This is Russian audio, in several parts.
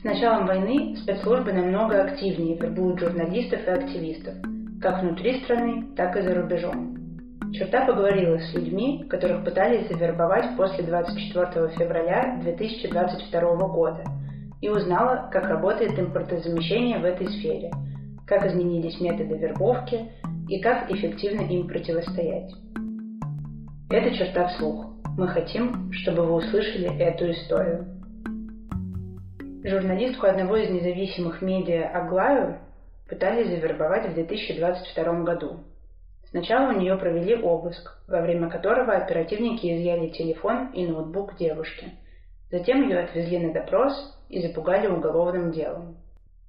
С началом войны спецслужбы намного активнее вербуют журналистов и активистов, как внутри страны, так и за рубежом. Черта поговорила с людьми, которых пытались завербовать после 24 февраля 2022 года, и узнала, как работает импортозамещение в этой сфере, как изменились методы вербовки и как эффективно им противостоять. Это черта вслух. Мы хотим, чтобы вы услышали эту историю. Журналистку одного из независимых медиа Аглаю пытались завербовать в 2022 году. Сначала у нее провели обыск, во время которого оперативники изъяли телефон и ноутбук девушки. Затем ее отвезли на допрос и запугали уголовным делом.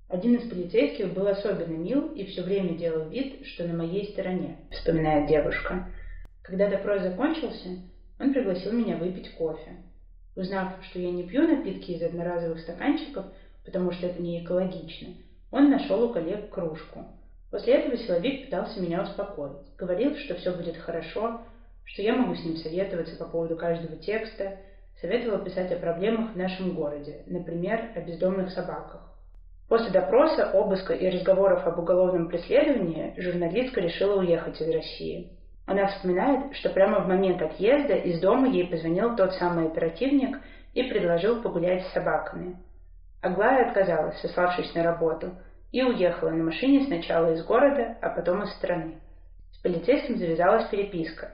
Один из полицейских был особенно мил и все время делал вид, что на моей стороне, вспоминает девушка. Когда допрос закончился, он пригласил меня выпить кофе. Узнав, что я не пью напитки из одноразовых стаканчиков, потому что это не экологично, он нашел у коллег кружку. После этого силовик пытался меня успокоить. Говорил, что все будет хорошо, что я могу с ним советоваться по поводу каждого текста, советовал писать о проблемах в нашем городе, например, о бездомных собаках. После допроса, обыска и разговоров об уголовном преследовании журналистка решила уехать из России. Она вспоминает, что прямо в момент отъезда из дома ей позвонил тот самый оперативник и предложил погулять с собаками. Аглая отказалась, сославшись на работу, и уехала на машине сначала из города, а потом из страны. С полицейским завязалась переписка.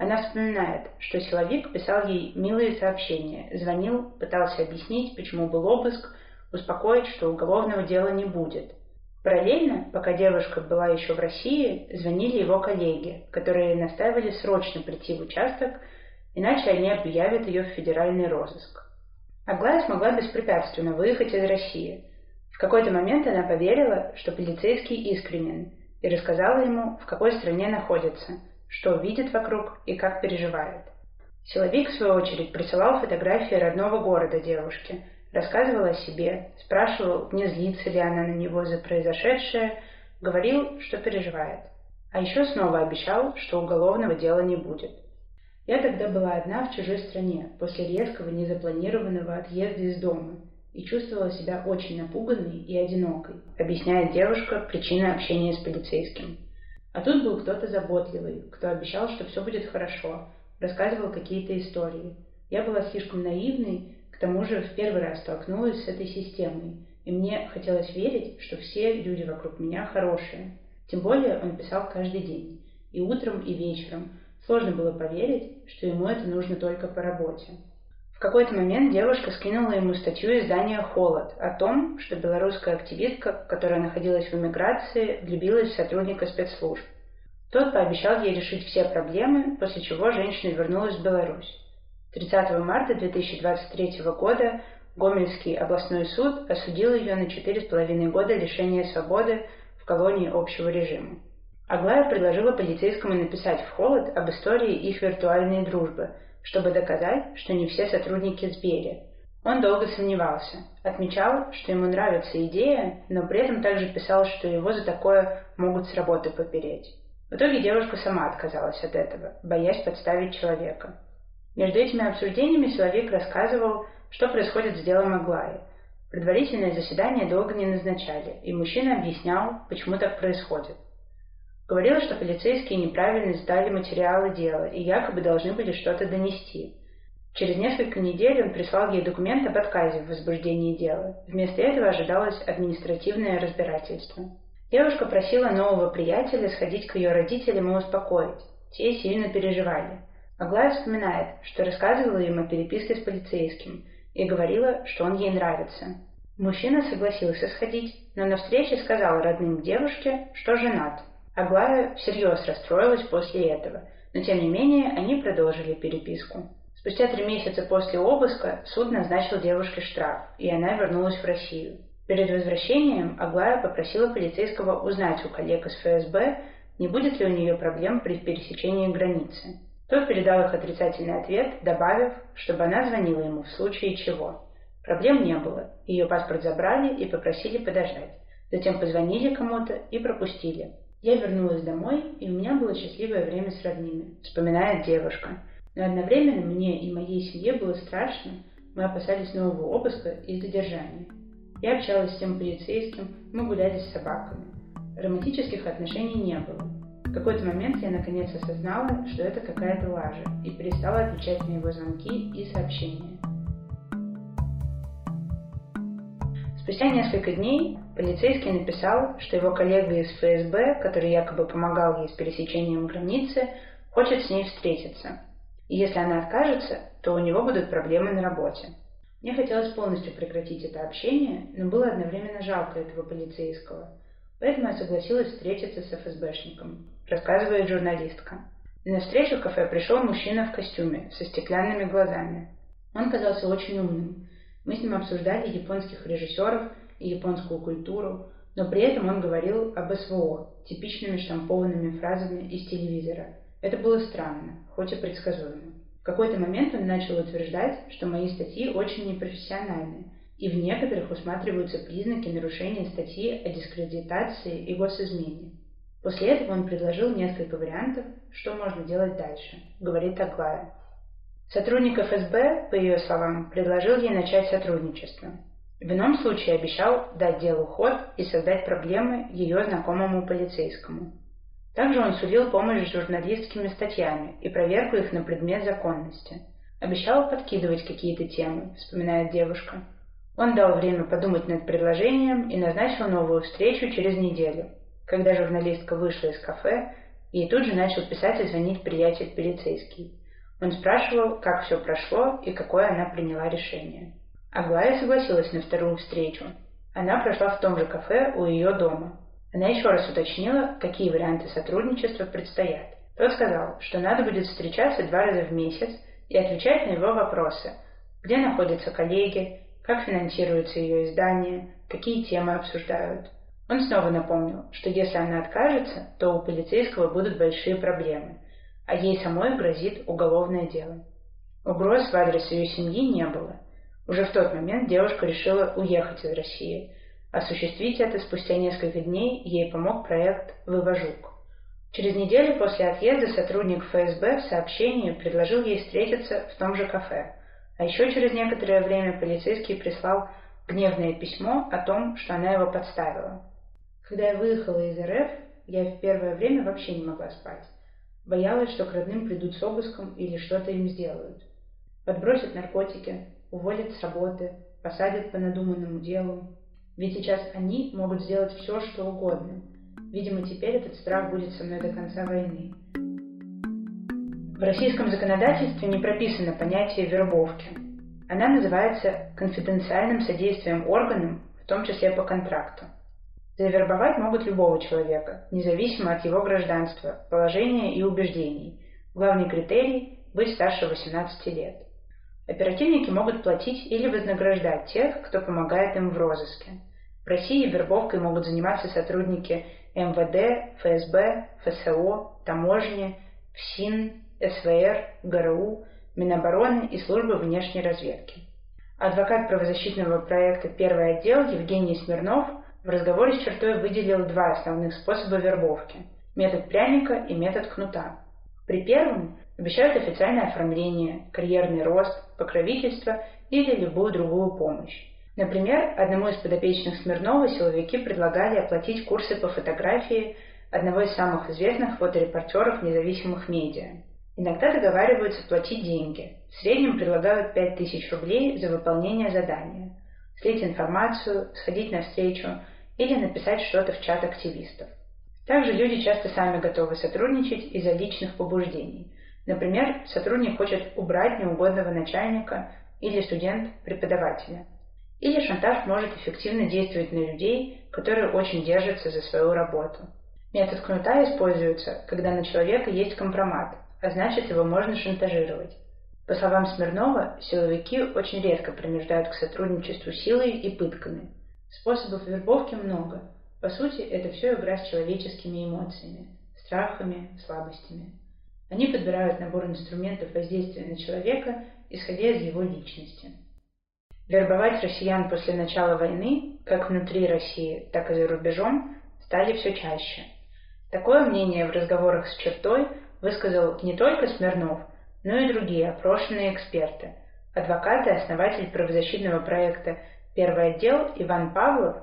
Она вспоминает, что силовик писал ей милые сообщения, звонил, пытался объяснить, почему был обыск, успокоить, что уголовного дела не будет – Параллельно, пока девушка была еще в России, звонили его коллеги, которые настаивали срочно прийти в участок, иначе они объявят ее в федеральный розыск. Аглая смогла беспрепятственно выехать из России. В какой-то момент она поверила, что полицейский искренен, и рассказала ему, в какой стране находится, что видит вокруг и как переживает. Силовик, в свою очередь, присылал фотографии родного города девушки – рассказывал о себе, спрашивал, не злится ли она на него за произошедшее, говорил, что переживает. А еще снова обещал, что уголовного дела не будет. Я тогда была одна в чужой стране, после резкого, незапланированного отъезда из дома, и чувствовала себя очень напуганной и одинокой, объясняет девушка причины общения с полицейским. А тут был кто-то заботливый, кто обещал, что все будет хорошо, рассказывал какие-то истории. Я была слишком наивной, к тому же в первый раз столкнулась с этой системой, и мне хотелось верить, что все люди вокруг меня хорошие. Тем более он писал каждый день, и утром, и вечером. Сложно было поверить, что ему это нужно только по работе. В какой-то момент девушка скинула ему статью издания «Холод» о том, что белорусская активистка, которая находилась в эмиграции, влюбилась в сотрудника спецслужб. Тот пообещал ей решить все проблемы, после чего женщина вернулась в Беларусь. 30 марта 2023 года Гомельский областной суд осудил ее на 4,5 года лишения свободы в колонии общего режима. Аглая предложила полицейскому написать в холод об истории их виртуальной дружбы, чтобы доказать, что не все сотрудники Сбери. Он долго сомневался, отмечал, что ему нравится идея, но при этом также писал, что его за такое могут с работы попереть. В итоге девушка сама отказалась от этого, боясь подставить человека. Между этими обсуждениями человек рассказывал, что происходит с делом Аглаи. Предварительное заседание долго не назначали, и мужчина объяснял, почему так происходит. Говорил, что полицейские неправильно сдали материалы дела и якобы должны были что-то донести. Через несколько недель он прислал ей документ об отказе в возбуждении дела. Вместо этого ожидалось административное разбирательство. Девушка просила нового приятеля сходить к ее родителям и успокоить. Те сильно переживали. Аглая вспоминает, что рассказывала им о переписке с полицейским и говорила, что он ей нравится. Мужчина согласился сходить, но на встрече сказал родным девушке, что женат. Аглая всерьез расстроилась после этого, но тем не менее они продолжили переписку. Спустя три месяца после обыска суд назначил девушке штраф, и она вернулась в Россию. Перед возвращением Аглая попросила полицейского узнать у коллег из ФСБ, не будет ли у нее проблем при пересечении границы. Тот передал их отрицательный ответ, добавив, чтобы она звонила ему в случае чего. Проблем не было. Ее паспорт забрали и попросили подождать. Затем позвонили кому-то и пропустили. Я вернулась домой, и у меня было счастливое время с родными, вспоминает девушка. Но одновременно мне и моей семье было страшно. Мы опасались нового обыска и задержания. Я общалась с тем полицейским, мы гуляли с собаками. Романтических отношений не было. В какой-то момент я наконец осознала, что это какая-то лажа, и перестала отвечать на его звонки и сообщения. Спустя несколько дней полицейский написал, что его коллега из ФСБ, который якобы помогал ей с пересечением границы, хочет с ней встретиться. И если она откажется, то у него будут проблемы на работе. Мне хотелось полностью прекратить это общение, но было одновременно жалко этого полицейского. Поэтому я согласилась встретиться с ФСБшником, рассказывает журналистка. На встречу в кафе пришел мужчина в костюме, со стеклянными глазами. Он казался очень умным. Мы с ним обсуждали японских режиссеров и японскую культуру, но при этом он говорил об СВО, типичными штампованными фразами из телевизора. Это было странно, хоть и предсказуемо. В какой-то момент он начал утверждать, что мои статьи очень непрофессиональны, и в некоторых усматриваются признаки нарушения статьи о дискредитации и госизмене. После этого он предложил несколько вариантов, что можно делать дальше, говорит Аглая. Сотрудник ФСБ, по ее словам, предложил ей начать сотрудничество. В ином случае обещал дать делу ход и создать проблемы ее знакомому полицейскому. Также он сулил помощь журналистскими статьями и проверку их на предмет законности. Обещал подкидывать какие-то темы, вспоминает девушка. Он дал время подумать над предложением и назначил новую встречу через неделю. Когда журналистка вышла из кафе, ей тут же начал писать и звонить приятель полицейский. Он спрашивал, как все прошло и какое она приняла решение. Аглая согласилась на вторую встречу. Она прошла в том же кафе у ее дома. Она еще раз уточнила, какие варианты сотрудничества предстоят. Тот сказал, что надо будет встречаться два раза в месяц и отвечать на его вопросы. Где находятся коллеги, как финансируется ее издание, какие темы обсуждают. Он снова напомнил, что если она откажется, то у полицейского будут большие проблемы, а ей самой грозит уголовное дело. Угроз в адрес ее семьи не было. Уже в тот момент девушка решила уехать из России – Осуществить это спустя несколько дней ей помог проект «Вывожук». Через неделю после отъезда сотрудник ФСБ в сообщении предложил ей встретиться в том же кафе. А еще через некоторое время полицейский прислал гневное письмо о том, что она его подставила. Когда я выехала из РФ, я в первое время вообще не могла спать. Боялась, что к родным придут с обыском или что-то им сделают. Подбросят наркотики, уволят с работы, посадят по надуманному делу, ведь сейчас они могут сделать все, что угодно. Видимо, теперь этот страх будет со мной до конца войны. В российском законодательстве не прописано понятие вербовки. Она называется конфиденциальным содействием органам, в том числе по контракту. Завербовать могут любого человека, независимо от его гражданства, положения и убеждений. Главный критерий – быть старше 18 лет. Оперативники могут платить или вознаграждать тех, кто помогает им в розыске – в России вербовкой могут заниматься сотрудники МВД, ФСБ, ФСО, таможни, ФСИН, СВР, ГРУ, Минобороны и службы внешней разведки. Адвокат правозащитного проекта «Первый отдел» Евгений Смирнов в разговоре с чертой выделил два основных способа вербовки – метод пряника и метод кнута. При первом обещают официальное оформление, карьерный рост, покровительство или любую другую помощь. Например, одному из подопечных Смирнова силовики предлагали оплатить курсы по фотографии одного из самых известных фоторепортеров независимых медиа. Иногда договариваются платить деньги. В среднем предлагают 5000 рублей за выполнение задания, слить информацию, сходить на встречу или написать что-то в чат активистов. Также люди часто сами готовы сотрудничать из-за личных побуждений. Например, сотрудник хочет убрать неугодного начальника или студент преподавателя – или шантаж может эффективно действовать на людей, которые очень держатся за свою работу. Метод кнута используется, когда на человека есть компромат, а значит его можно шантажировать. По словам Смирнова, силовики очень редко принуждают к сотрудничеству силой и пытками. Способов вербовки много. По сути, это все игра с человеческими эмоциями, страхами, слабостями. Они подбирают набор инструментов воздействия на человека, исходя из его личности. Вербовать россиян после начала войны, как внутри России, так и за рубежом, стали все чаще. Такое мнение в разговорах с чертой высказал не только Смирнов, но и другие опрошенные эксперты. Адвокат и основатель правозащитного проекта первый отдел Иван Павлов,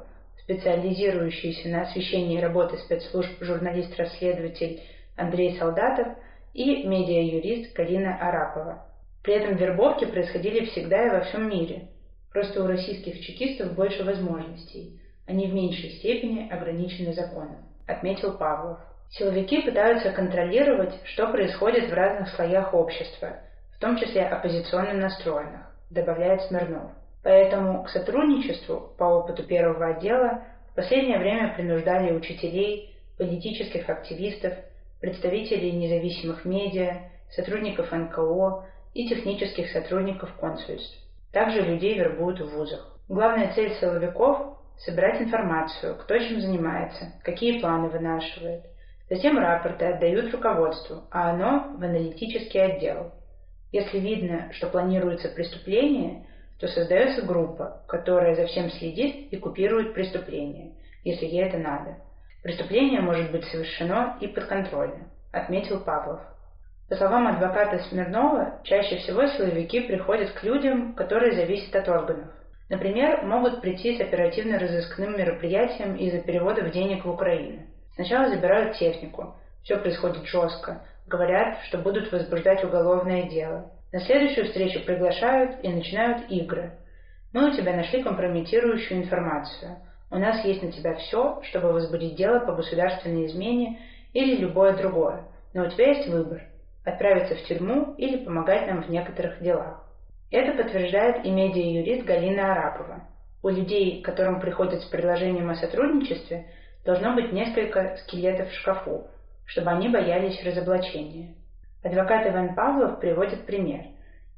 специализирующийся на освещении работы спецслужб журналист-расследователь Андрей Солдатов и медиа-юрист Галина Арапова. При этом вербовки происходили всегда и во всем мире. Просто у российских чекистов больше возможностей. Они в меньшей степени ограничены законом, отметил Павлов. Силовики пытаются контролировать, что происходит в разных слоях общества, в том числе оппозиционно настроенных, добавляет Смирнов. Поэтому к сотрудничеству по опыту первого отдела в последнее время принуждали учителей, политических активистов, представителей независимых медиа, сотрудников НКО и технических сотрудников консульств. Также людей вербуют в вузах. Главная цель силовиков – собирать информацию, кто чем занимается, какие планы вынашивает. Затем рапорты отдают руководству, а оно – в аналитический отдел. Если видно, что планируется преступление, то создается группа, которая за всем следит и купирует преступление, если ей это надо. Преступление может быть совершено и подконтрольно, отметил Павлов. По словам адвоката Смирнова, чаще всего силовики приходят к людям, которые зависят от органов. Например, могут прийти с оперативно-розыскным мероприятием из-за переводов денег в Украину. Сначала забирают технику. Все происходит жестко. Говорят, что будут возбуждать уголовное дело. На следующую встречу приглашают и начинают игры. Мы у тебя нашли компрометирующую информацию. У нас есть на тебя все, чтобы возбудить дело по государственной измене или любое другое. Но у тебя есть выбор – отправиться в тюрьму или помогать нам в некоторых делах. Это подтверждает и медиа-юрист Галина Арапова. У людей, которым приходят с предложением о сотрудничестве, должно быть несколько скелетов в шкафу, чтобы они боялись разоблачения. Адвокат Иван Павлов приводит пример.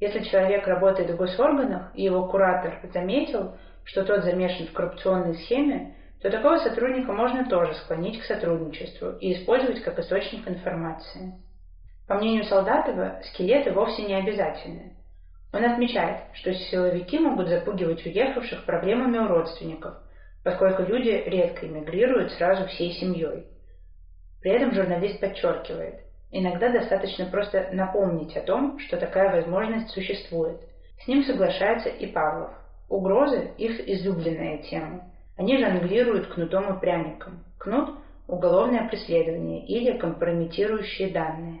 Если человек работает в госорганах и его куратор заметил, что тот замешан в коррупционной схеме, то такого сотрудника можно тоже склонить к сотрудничеству и использовать как источник информации. По мнению Солдатова, скелеты вовсе не обязательны. Он отмечает, что силовики могут запугивать уехавших проблемами у родственников, поскольку люди редко эмигрируют сразу всей семьей. При этом журналист подчеркивает, иногда достаточно просто напомнить о том, что такая возможность существует. С ним соглашается и Павлов. Угрозы – их излюбленная тема. Они жонглируют кнутом и пряником. Кнут – уголовное преследование или компрометирующие данные.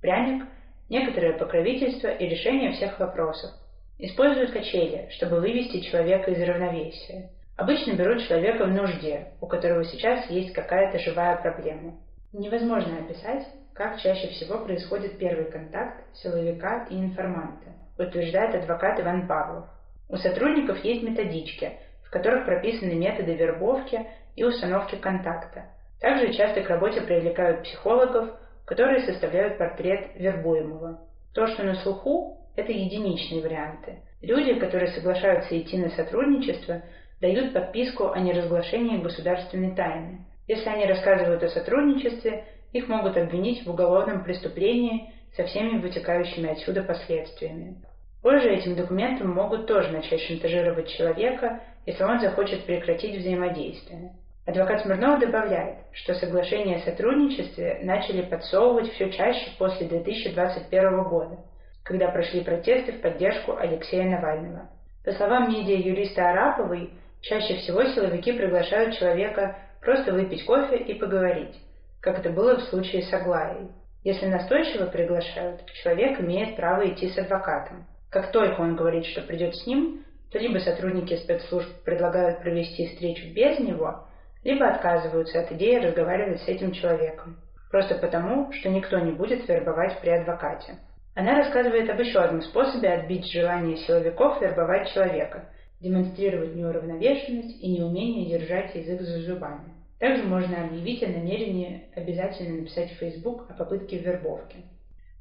Пряник – некоторое покровительство и решение всех вопросов. Используют качели, чтобы вывести человека из равновесия. Обычно берут человека в нужде, у которого сейчас есть какая-то живая проблема. Невозможно описать, как чаще всего происходит первый контакт силовика и информанта, утверждает адвокат Иван Павлов. У сотрудников есть методички, в которых прописаны методы вербовки и установки контакта. Также часто к работе привлекают психологов, которые составляют портрет вербуемого. То, что на слуху, это единичные варианты. Люди, которые соглашаются идти на сотрудничество, дают подписку о неразглашении государственной тайны. Если они рассказывают о сотрудничестве, их могут обвинить в уголовном преступлении со всеми вытекающими отсюда последствиями. Позже этим документом могут тоже начать шантажировать человека, если он захочет прекратить взаимодействие. Адвокат Смирнов добавляет, что соглашение о сотрудничестве начали подсовывать все чаще после 2021 года, когда прошли протесты в поддержку Алексея Навального. По словам медиа-юриста Араповой, Чаще всего силовики приглашают человека просто выпить кофе и поговорить, как это было в случае с Аглаей. Если настойчиво приглашают, человек имеет право идти с адвокатом. Как только он говорит, что придет с ним, то либо сотрудники спецслужб предлагают провести встречу без него, либо отказываются от идеи разговаривать с этим человеком. Просто потому, что никто не будет вербовать при адвокате. Она рассказывает об еще одном способе отбить желание силовиков вербовать человека – демонстрировать неуравновешенность и неумение держать язык за зубами. Также можно объявить о намерении обязательно написать в Facebook о попытке вербовки.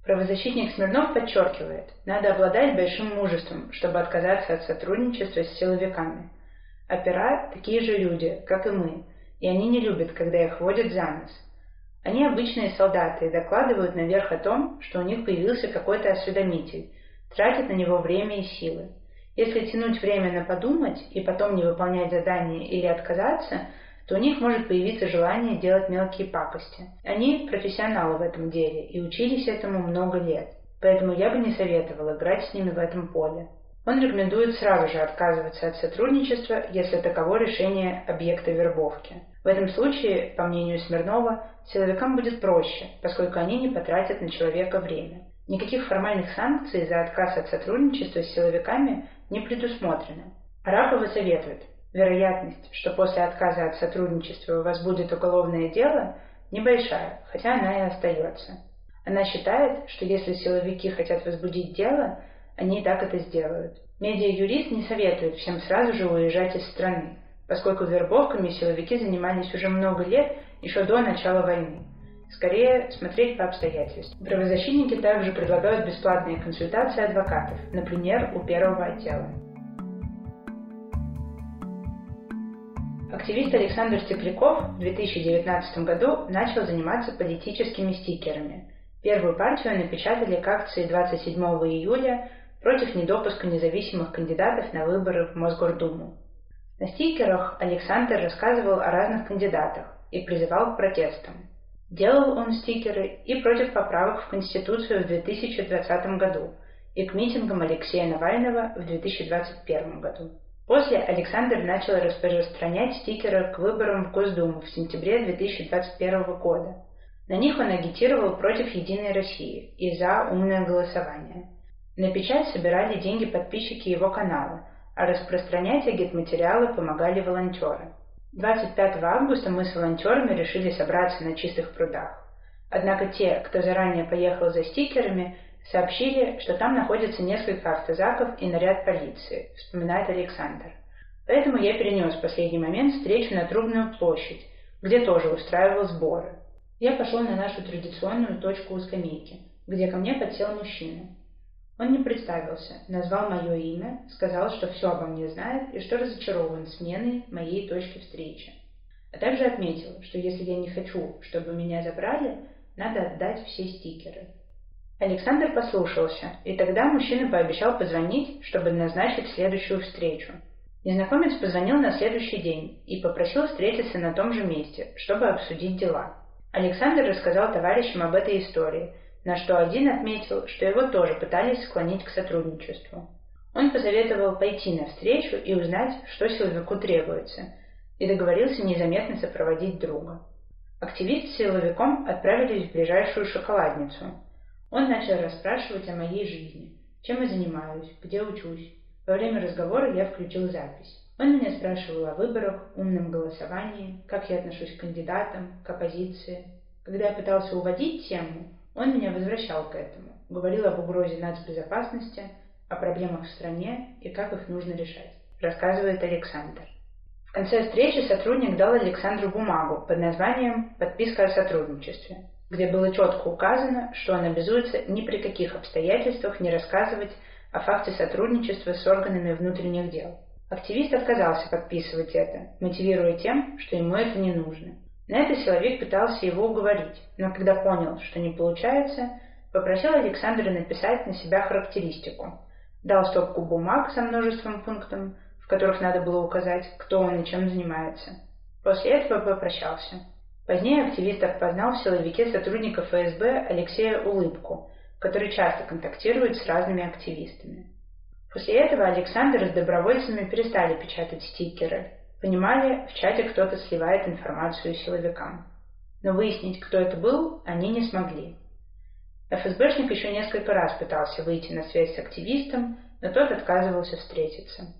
Правозащитник Смирнов подчеркивает, надо обладать большим мужеством, чтобы отказаться от сотрудничества с силовиками. Опера – такие же люди, как и мы, и они не любят, когда их водят за нос. Они обычные солдаты и докладывают наверх о том, что у них появился какой-то осведомитель, тратят на него время и силы. Если тянуть время на подумать и потом не выполнять задание или отказаться, то у них может появиться желание делать мелкие пакости. Они профессионалы в этом деле и учились этому много лет. Поэтому я бы не советовала играть с ними в этом поле. Он рекомендует сразу же отказываться от сотрудничества, если таково решение объекта вербовки. В этом случае, по мнению Смирнова, силовикам будет проще, поскольку они не потратят на человека время. Никаких формальных санкций за отказ от сотрудничества с силовиками не предусмотрено. Арапова советует, вероятность, что после отказа от сотрудничества у вас будет уголовное дело, небольшая, хотя она и остается. Она считает, что если силовики хотят возбудить дело, они и так это сделают. Медиа-юрист не советует всем сразу же уезжать из страны, поскольку вербовками силовики занимались уже много лет, еще до начала войны. Скорее, смотреть по обстоятельствам. Правозащитники также предлагают бесплатные консультации адвокатов, например, у первого отдела. Активист Александр Тепляков в 2019 году начал заниматься политическими стикерами. Первую партию напечатали к акции 27 июля против недопуска независимых кандидатов на выборы в Мосгордуму. На стикерах Александр рассказывал о разных кандидатах и призывал к протестам. Делал он стикеры и против поправок в Конституцию в 2020 году, и к митингам Алексея Навального в 2021 году. После Александр начал распространять стикеры к выборам в Госдуму в сентябре 2021 года. На них он агитировал против «Единой России» и за умное голосование – на печать собирали деньги подписчики его канала, а распространять агитматериалы помогали волонтеры. 25 августа мы с волонтерами решили собраться на чистых прудах. Однако те, кто заранее поехал за стикерами, сообщили, что там находится несколько автозаков и наряд полиции, вспоминает Александр. Поэтому я перенес в последний момент встречу на Трубную площадь, где тоже устраивал сборы. Я пошел на нашу традиционную точку у скамейки, где ко мне подсел мужчина. Он не представился, назвал мое имя, сказал, что все обо мне знает и что разочарован сменой моей точки встречи. А также отметил, что если я не хочу, чтобы меня забрали, надо отдать все стикеры. Александр послушался, и тогда мужчина пообещал позвонить, чтобы назначить следующую встречу. Незнакомец позвонил на следующий день и попросил встретиться на том же месте, чтобы обсудить дела. Александр рассказал товарищам об этой истории – на что один отметил, что его тоже пытались склонить к сотрудничеству. Он посоветовал пойти навстречу и узнать, что силовику требуется, и договорился незаметно сопроводить друга. Активист с силовиком отправились в ближайшую шоколадницу. Он начал расспрашивать о моей жизни, чем я занимаюсь, где учусь. Во время разговора я включил запись. Он меня спрашивал о выборах, умном голосовании, как я отношусь к кандидатам, к оппозиции. Когда я пытался уводить тему, он меня возвращал к этому, говорил об угрозе нацбезопасности, о проблемах в стране и как их нужно решать, рассказывает Александр. В конце встречи сотрудник дал Александру бумагу под названием «Подписка о сотрудничестве», где было четко указано, что он обязуется ни при каких обстоятельствах не рассказывать о факте сотрудничества с органами внутренних дел. Активист отказался подписывать это, мотивируя тем, что ему это не нужно. На это силовик пытался его уговорить, но когда понял, что не получается, попросил Александра написать на себя характеристику. Дал стопку бумаг со множеством пунктов, в которых надо было указать, кто он и чем занимается. После этого попрощался. Позднее активист опознал в силовике сотрудника ФСБ Алексея Улыбку, который часто контактирует с разными активистами. После этого Александр с добровольцами перестали печатать стикеры, Понимали, в чате кто-то сливает информацию силовикам. Но выяснить, кто это был, они не смогли. ФСБшник еще несколько раз пытался выйти на связь с активистом, но тот отказывался встретиться.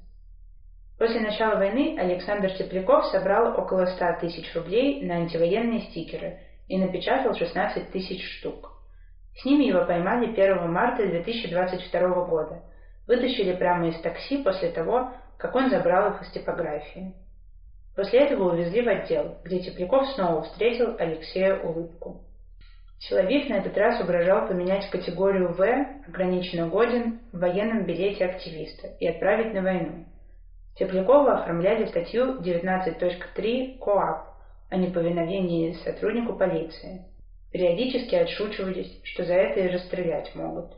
После начала войны Александр Тепляков собрал около 100 тысяч рублей на антивоенные стикеры и напечатал 16 тысяч штук. С ними его поймали 1 марта 2022 года. Вытащили прямо из такси после того, как он забрал их из типографии. После этого увезли в отдел, где Тепляков снова встретил Алексея улыбку. Силовик на этот раз угрожал поменять категорию В, ограниченно годен, в военном билете активиста и отправить на войну. Теплякова оформляли статью 19.3 КОАП о неповиновении сотруднику полиции. Периодически отшучивались, что за это и расстрелять могут.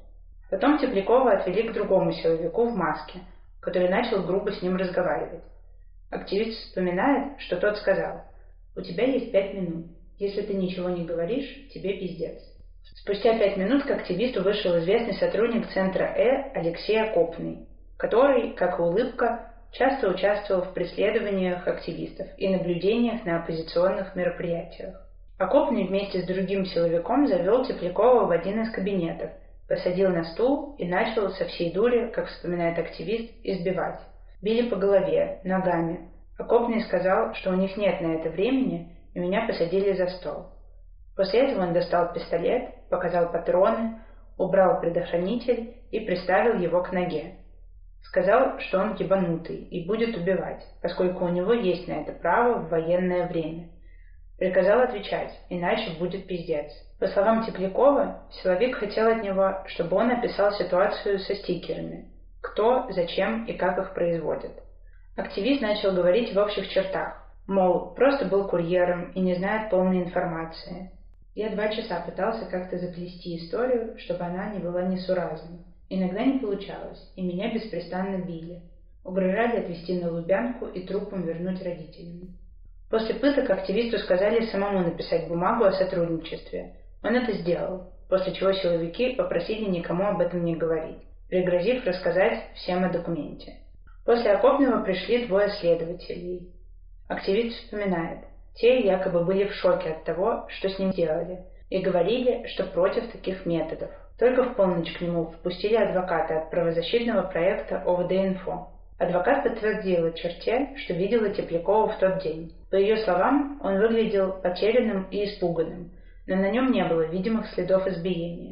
Потом Теплякова отвели к другому силовику в маске, который начал грубо с ним разговаривать. Активист вспоминает, что тот сказал, «У тебя есть пять минут. Если ты ничего не говоришь, тебе пиздец». Спустя пять минут к активисту вышел известный сотрудник центра Э Алексей Окопный, который, как и улыбка, часто участвовал в преследованиях активистов и наблюдениях на оппозиционных мероприятиях. Окопный вместе с другим силовиком завел Теплякова в один из кабинетов, посадил на стул и начал со всей дури, как вспоминает активист, избивать. Били по голове, ногами. Окопный сказал, что у них нет на это времени, и меня посадили за стол. После этого он достал пистолет, показал патроны, убрал предохранитель и приставил его к ноге. Сказал, что он ебанутый и будет убивать, поскольку у него есть на это право в военное время. Приказал отвечать, иначе будет пиздец. По словам Теплякова, силовик хотел от него, чтобы он описал ситуацию со стикерами. Кто, зачем и как их производят. Активист начал говорить в общих чертах. Мол, просто был курьером и не знает полной информации. Я два часа пытался как-то заплести историю, чтобы она не была несуразной. Иногда не получалось, и меня беспрестанно били. Угрожали отвезти на Лубянку и трупом вернуть родителям. После пыток активисту сказали самому написать бумагу о сотрудничестве. Он это сделал, после чего силовики попросили никому об этом не говорить, пригрозив рассказать всем о документе. После окопного пришли двое следователей. Активист вспоминает. Те якобы были в шоке от того, что с ним делали, и говорили, что против таких методов. Только в полночь к нему впустили адвоката от правозащитного проекта ОВД-Инфо. Адвокат подтвердила черте, что видела Теплякова в тот день. По ее словам, он выглядел потерянным и испуганным, но на нем не было видимых следов избиения.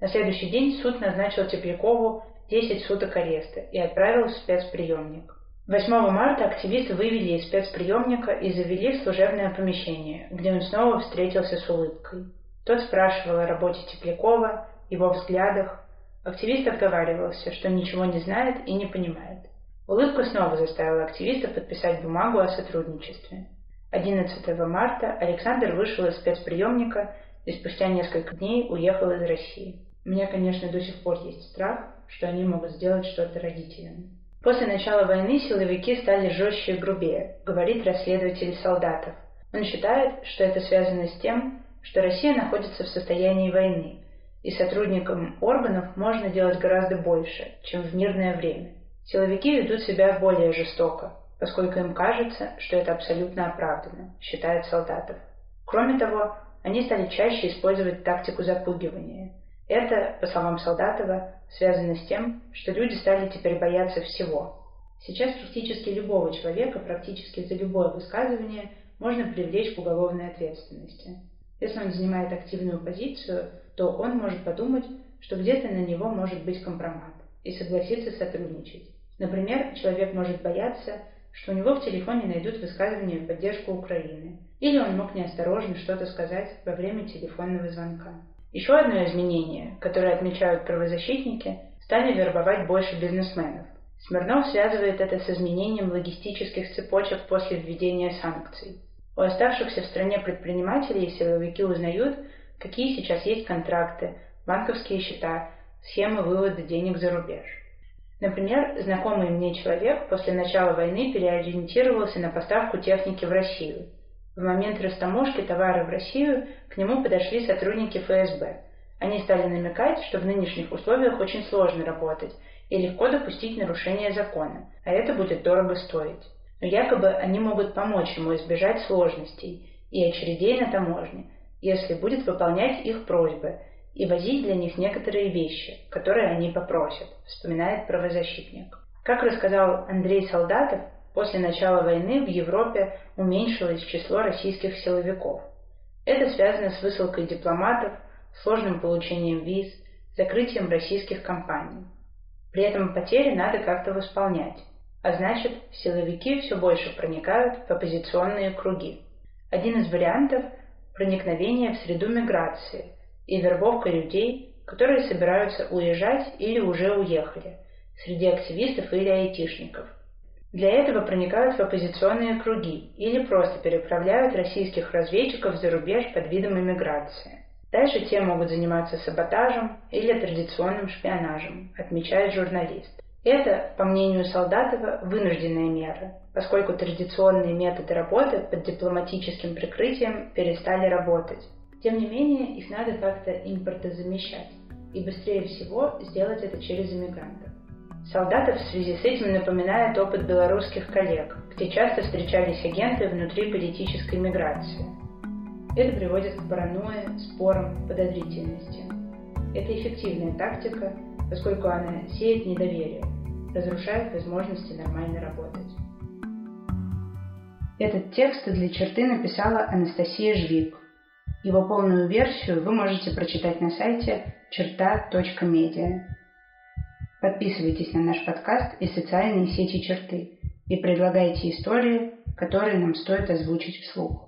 На следующий день суд назначил Теплякову 10 суток ареста и отправил в спецприемник. 8 марта активисты вывели из спецприемника и завели в служебное помещение, где он снова встретился с улыбкой. Тот спрашивал о работе Теплякова, его взглядах. Активист отговаривался, что ничего не знает и не понимает. Улыбка снова заставила активистов подписать бумагу о сотрудничестве. 11 марта Александр вышел из спецприемника и спустя несколько дней уехал из России. У меня, конечно, до сих пор есть страх, что они могут сделать что-то родителям. После начала войны силовики стали жестче и грубее, говорит расследователь Солдатов. Он считает, что это связано с тем, что Россия находится в состоянии войны, и сотрудникам органов можно делать гораздо больше, чем в мирное время. Силовики ведут себя более жестоко, поскольку им кажется, что это абсолютно оправдано, считает Солдатов. Кроме того, они стали чаще использовать тактику запугивания. Это, по словам Солдатова, связано с тем, что люди стали теперь бояться всего. Сейчас практически любого человека, практически за любое высказывание можно привлечь к уголовной ответственности. Если он занимает активную позицию, то он может подумать, что где-то на него может быть компромат и согласиться сотрудничать. Например, человек может бояться, что у него в телефоне найдут высказывание в поддержку Украины, или он мог неосторожно что-то сказать во время телефонного звонка. Еще одно изменение, которое отмечают правозащитники, стали вербовать больше бизнесменов. Смирнов связывает это с изменением логистических цепочек после введения санкций. У оставшихся в стране предпринимателей силовики узнают, какие сейчас есть контракты, банковские счета, схемы вывода денег за рубеж. Например, знакомый мне человек после начала войны переориентировался на поставку техники в Россию – в момент растаможки товара в Россию к нему подошли сотрудники ФСБ. Они стали намекать, что в нынешних условиях очень сложно работать и легко допустить нарушение закона, а это будет дорого стоить. Но якобы они могут помочь ему избежать сложностей и очередей на таможне, если будет выполнять их просьбы и возить для них некоторые вещи, которые они попросят, вспоминает правозащитник. Как рассказал Андрей Солдатов, После начала войны в Европе уменьшилось число российских силовиков. Это связано с высылкой дипломатов, сложным получением виз, закрытием российских компаний. При этом потери надо как-то восполнять, а значит, силовики все больше проникают в оппозиционные круги. Один из вариантов – проникновение в среду миграции и вербовка людей, которые собираются уезжать или уже уехали, среди активистов или айтишников. Для этого проникают в оппозиционные круги или просто переправляют российских разведчиков за рубеж под видом иммиграции. Дальше те могут заниматься саботажем или традиционным шпионажем, отмечает журналист. Это, по мнению Солдатова, вынужденная мера, поскольку традиционные методы работы под дипломатическим прикрытием перестали работать. Тем не менее, их надо как-то импортозамещать, и быстрее всего сделать это через иммигрантов. Солдатов в связи с этим напоминает опыт белорусских коллег, где часто встречались агенты внутри политической миграции. Это приводит к паранойе, спорам, подозрительности. Это эффективная тактика, поскольку она сеет недоверие, разрушает возможности нормально работать. Этот текст для черты написала Анастасия Жвик. Его полную версию вы можете прочитать на сайте черта.медиа. Подписывайтесь на наш подкаст и социальные сети черты и предлагайте истории, которые нам стоит озвучить вслух.